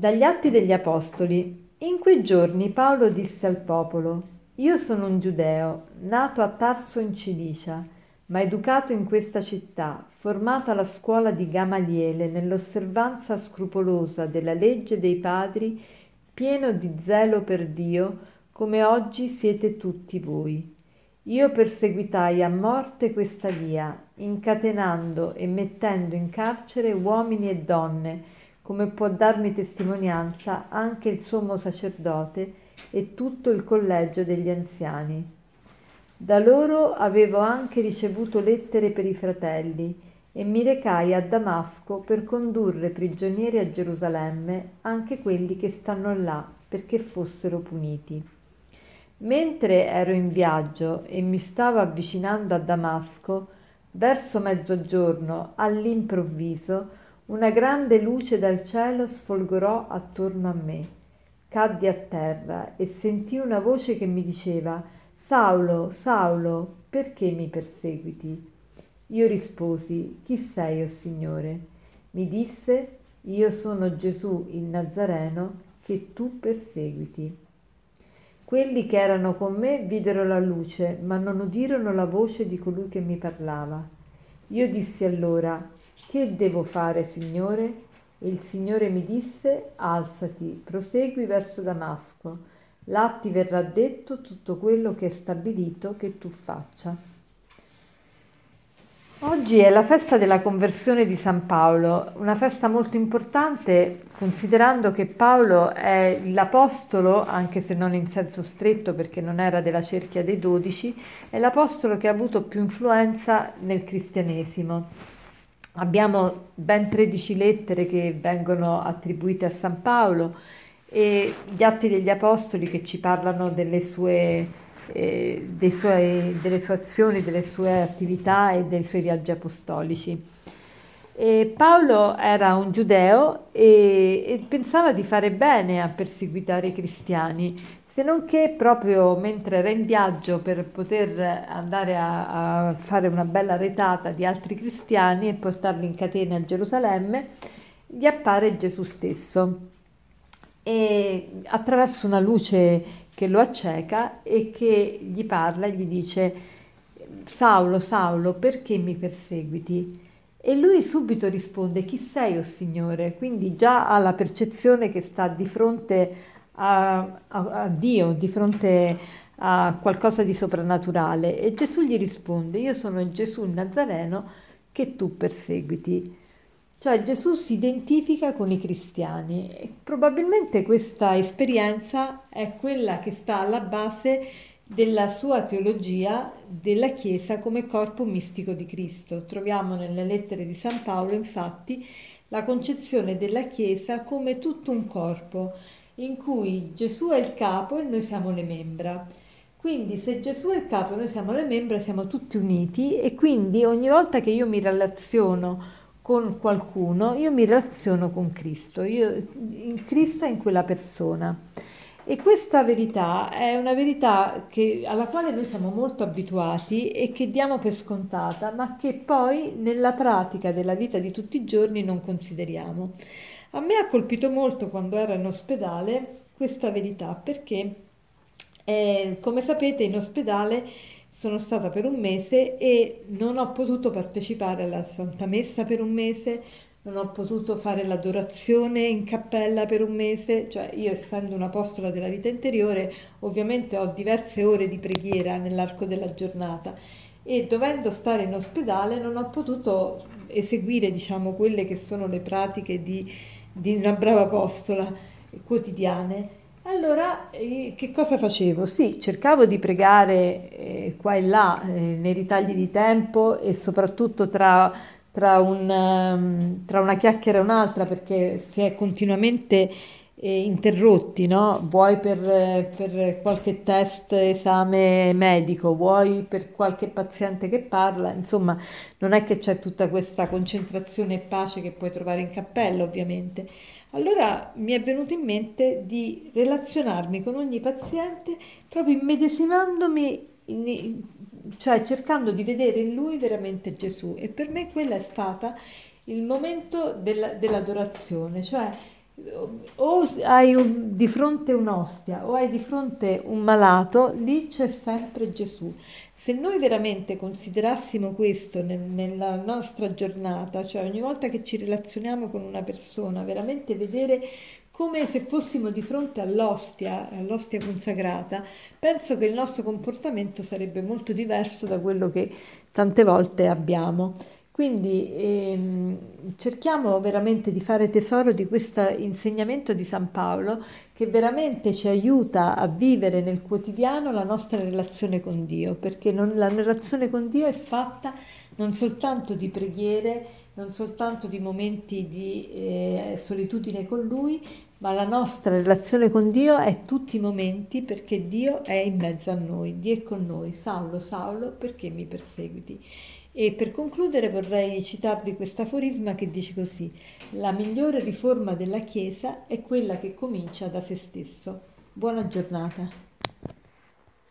Dagli Atti degli Apostoli. In quei giorni Paolo disse al popolo, Io sono un giudeo, nato a Tarso in Cilicia, ma educato in questa città, formato alla scuola di Gamaliele nell'osservanza scrupolosa della legge dei padri, pieno di zelo per Dio, come oggi siete tutti voi. Io perseguitai a morte questa via, incatenando e mettendo in carcere uomini e donne, come può darmi testimonianza anche il sommo sacerdote e tutto il collegio degli anziani. Da loro avevo anche ricevuto lettere per i fratelli e mi recai a Damasco per condurre prigionieri a Gerusalemme anche quelli che stanno là perché fossero puniti. Mentre ero in viaggio e mi stavo avvicinando a Damasco, verso mezzogiorno, all'improvviso, una grande luce dal cielo sfolgorò attorno a me. Caddi a terra e sentii una voce che mi diceva Saulo, Saulo, perché mi perseguiti? Io risposi Chi sei, o oh Signore? Mi disse Io sono Gesù il Nazareno che tu perseguiti. Quelli che erano con me videro la luce, ma non udirono la voce di colui che mi parlava. Io dissi allora che devo fare, Signore? E il Signore mi disse, alzati, prosegui verso Damasco. Là ti verrà detto tutto quello che è stabilito che tu faccia. Oggi è la festa della conversione di San Paolo, una festa molto importante considerando che Paolo è l'apostolo, anche se non in senso stretto perché non era della cerchia dei dodici, è l'apostolo che ha avuto più influenza nel cristianesimo. Abbiamo ben 13 lettere che vengono attribuite a San Paolo e gli atti degli Apostoli che ci parlano delle sue, eh, suoi, delle sue azioni, delle sue attività e dei suoi viaggi apostolici. E Paolo era un giudeo e, e, pensava di fare bene a perseguitare i cristiani, se non che proprio mentre era in viaggio per poter andare a, a fare una bella retata di altri cristiani e portarli in catene a Gerusalemme, gli appare Gesù stesso e attraverso una luce che lo acceca e che gli parla e gli dice Saulo, Saulo, perché mi perseguiti? E lui subito risponde chi sei, o oh Signore? Quindi già ha la percezione che sta di fronte a a, a, Dio, di fronte a qualcosa di soprannaturale e Gesù gli risponde, io sono Gesù il Nazareno che tu perseguiti. Cioè Gesù si identifica con i cristiani e probabilmente questa esperienza è quella che sta alla base della sua teologia della Chiesa come corpo mistico di Cristo. Troviamo nelle lettere di San Paolo infatti la concezione della Chiesa come tutto un corpo in cui Gesù è il capo e noi siamo le membra. Quindi se Gesù è il capo e noi siamo le membra, siamo tutti uniti e quindi ogni volta che io mi relaziono con qualcuno, io mi relaziono con Cristo, io, in Cristo è in quella persona. E questa verità è una verità che, alla quale noi siamo molto abituati e che diamo per scontata, ma che poi nella pratica della vita di tutti i giorni non consideriamo. A me ha colpito molto quando ero in ospedale questa verità perché, eh, come sapete, in ospedale sono stata per un mese e non ho potuto partecipare alla Santa Messa per un mese, non ho potuto fare l'adorazione in cappella per un mese, cioè io essendo un'apostola della vita interiore ovviamente ho diverse ore di preghiera nell'arco della giornata e dovendo stare in ospedale non ho potuto eseguire diciamo quelle che sono le pratiche di di una brava apostola quotidiane. Allora, eh, che cosa facevo? Sì, cercavo di pregare eh, qua e là, eh, nei ritagli di tempo e soprattutto tra, tra, un, um, tra una chiacchiera e un'altra, perché si è continuamente eh, interrotti, no? vuoi per, per, qualche test, esame medico, vuoi per qualche paziente che parla, insomma non è che c'è tutta questa concentrazione e pace che puoi trovare in cappella ovviamente. Allora mi è venuto in mente di relazionarmi con ogni paziente proprio immedesimandomi, cioè cercando di vedere in lui veramente Gesù e per me quella è stata il momento della, dell'adorazione, cioè o hai un, di fronte un'ostia o hai di fronte un malato, lì c'è sempre Gesù. Se noi veramente considerassimo questo nel, nella nostra giornata, cioè ogni volta che ci relazioniamo con una persona, veramente vedere come se fossimo di fronte all'ostia, all'ostia consacrata, penso che il nostro comportamento sarebbe molto diverso da quello che tante volte abbiamo. Quindi ehm, cerchiamo veramente di fare tesoro di questo insegnamento di San Paolo che veramente ci aiuta a vivere nel quotidiano la nostra relazione con Dio, perché non, la relazione con Dio è fatta non soltanto di preghiere, non soltanto di momenti di eh, solitudine con Lui, ma la nostra relazione con Dio è tutti i momenti perché Dio è in mezzo a noi, Dio è con noi. Saulo, Saulo, perché mi perseguiti? E per concludere vorrei citarvi questo aforisma che dice così: La migliore riforma della Chiesa è quella che comincia da se stesso. Buona giornata.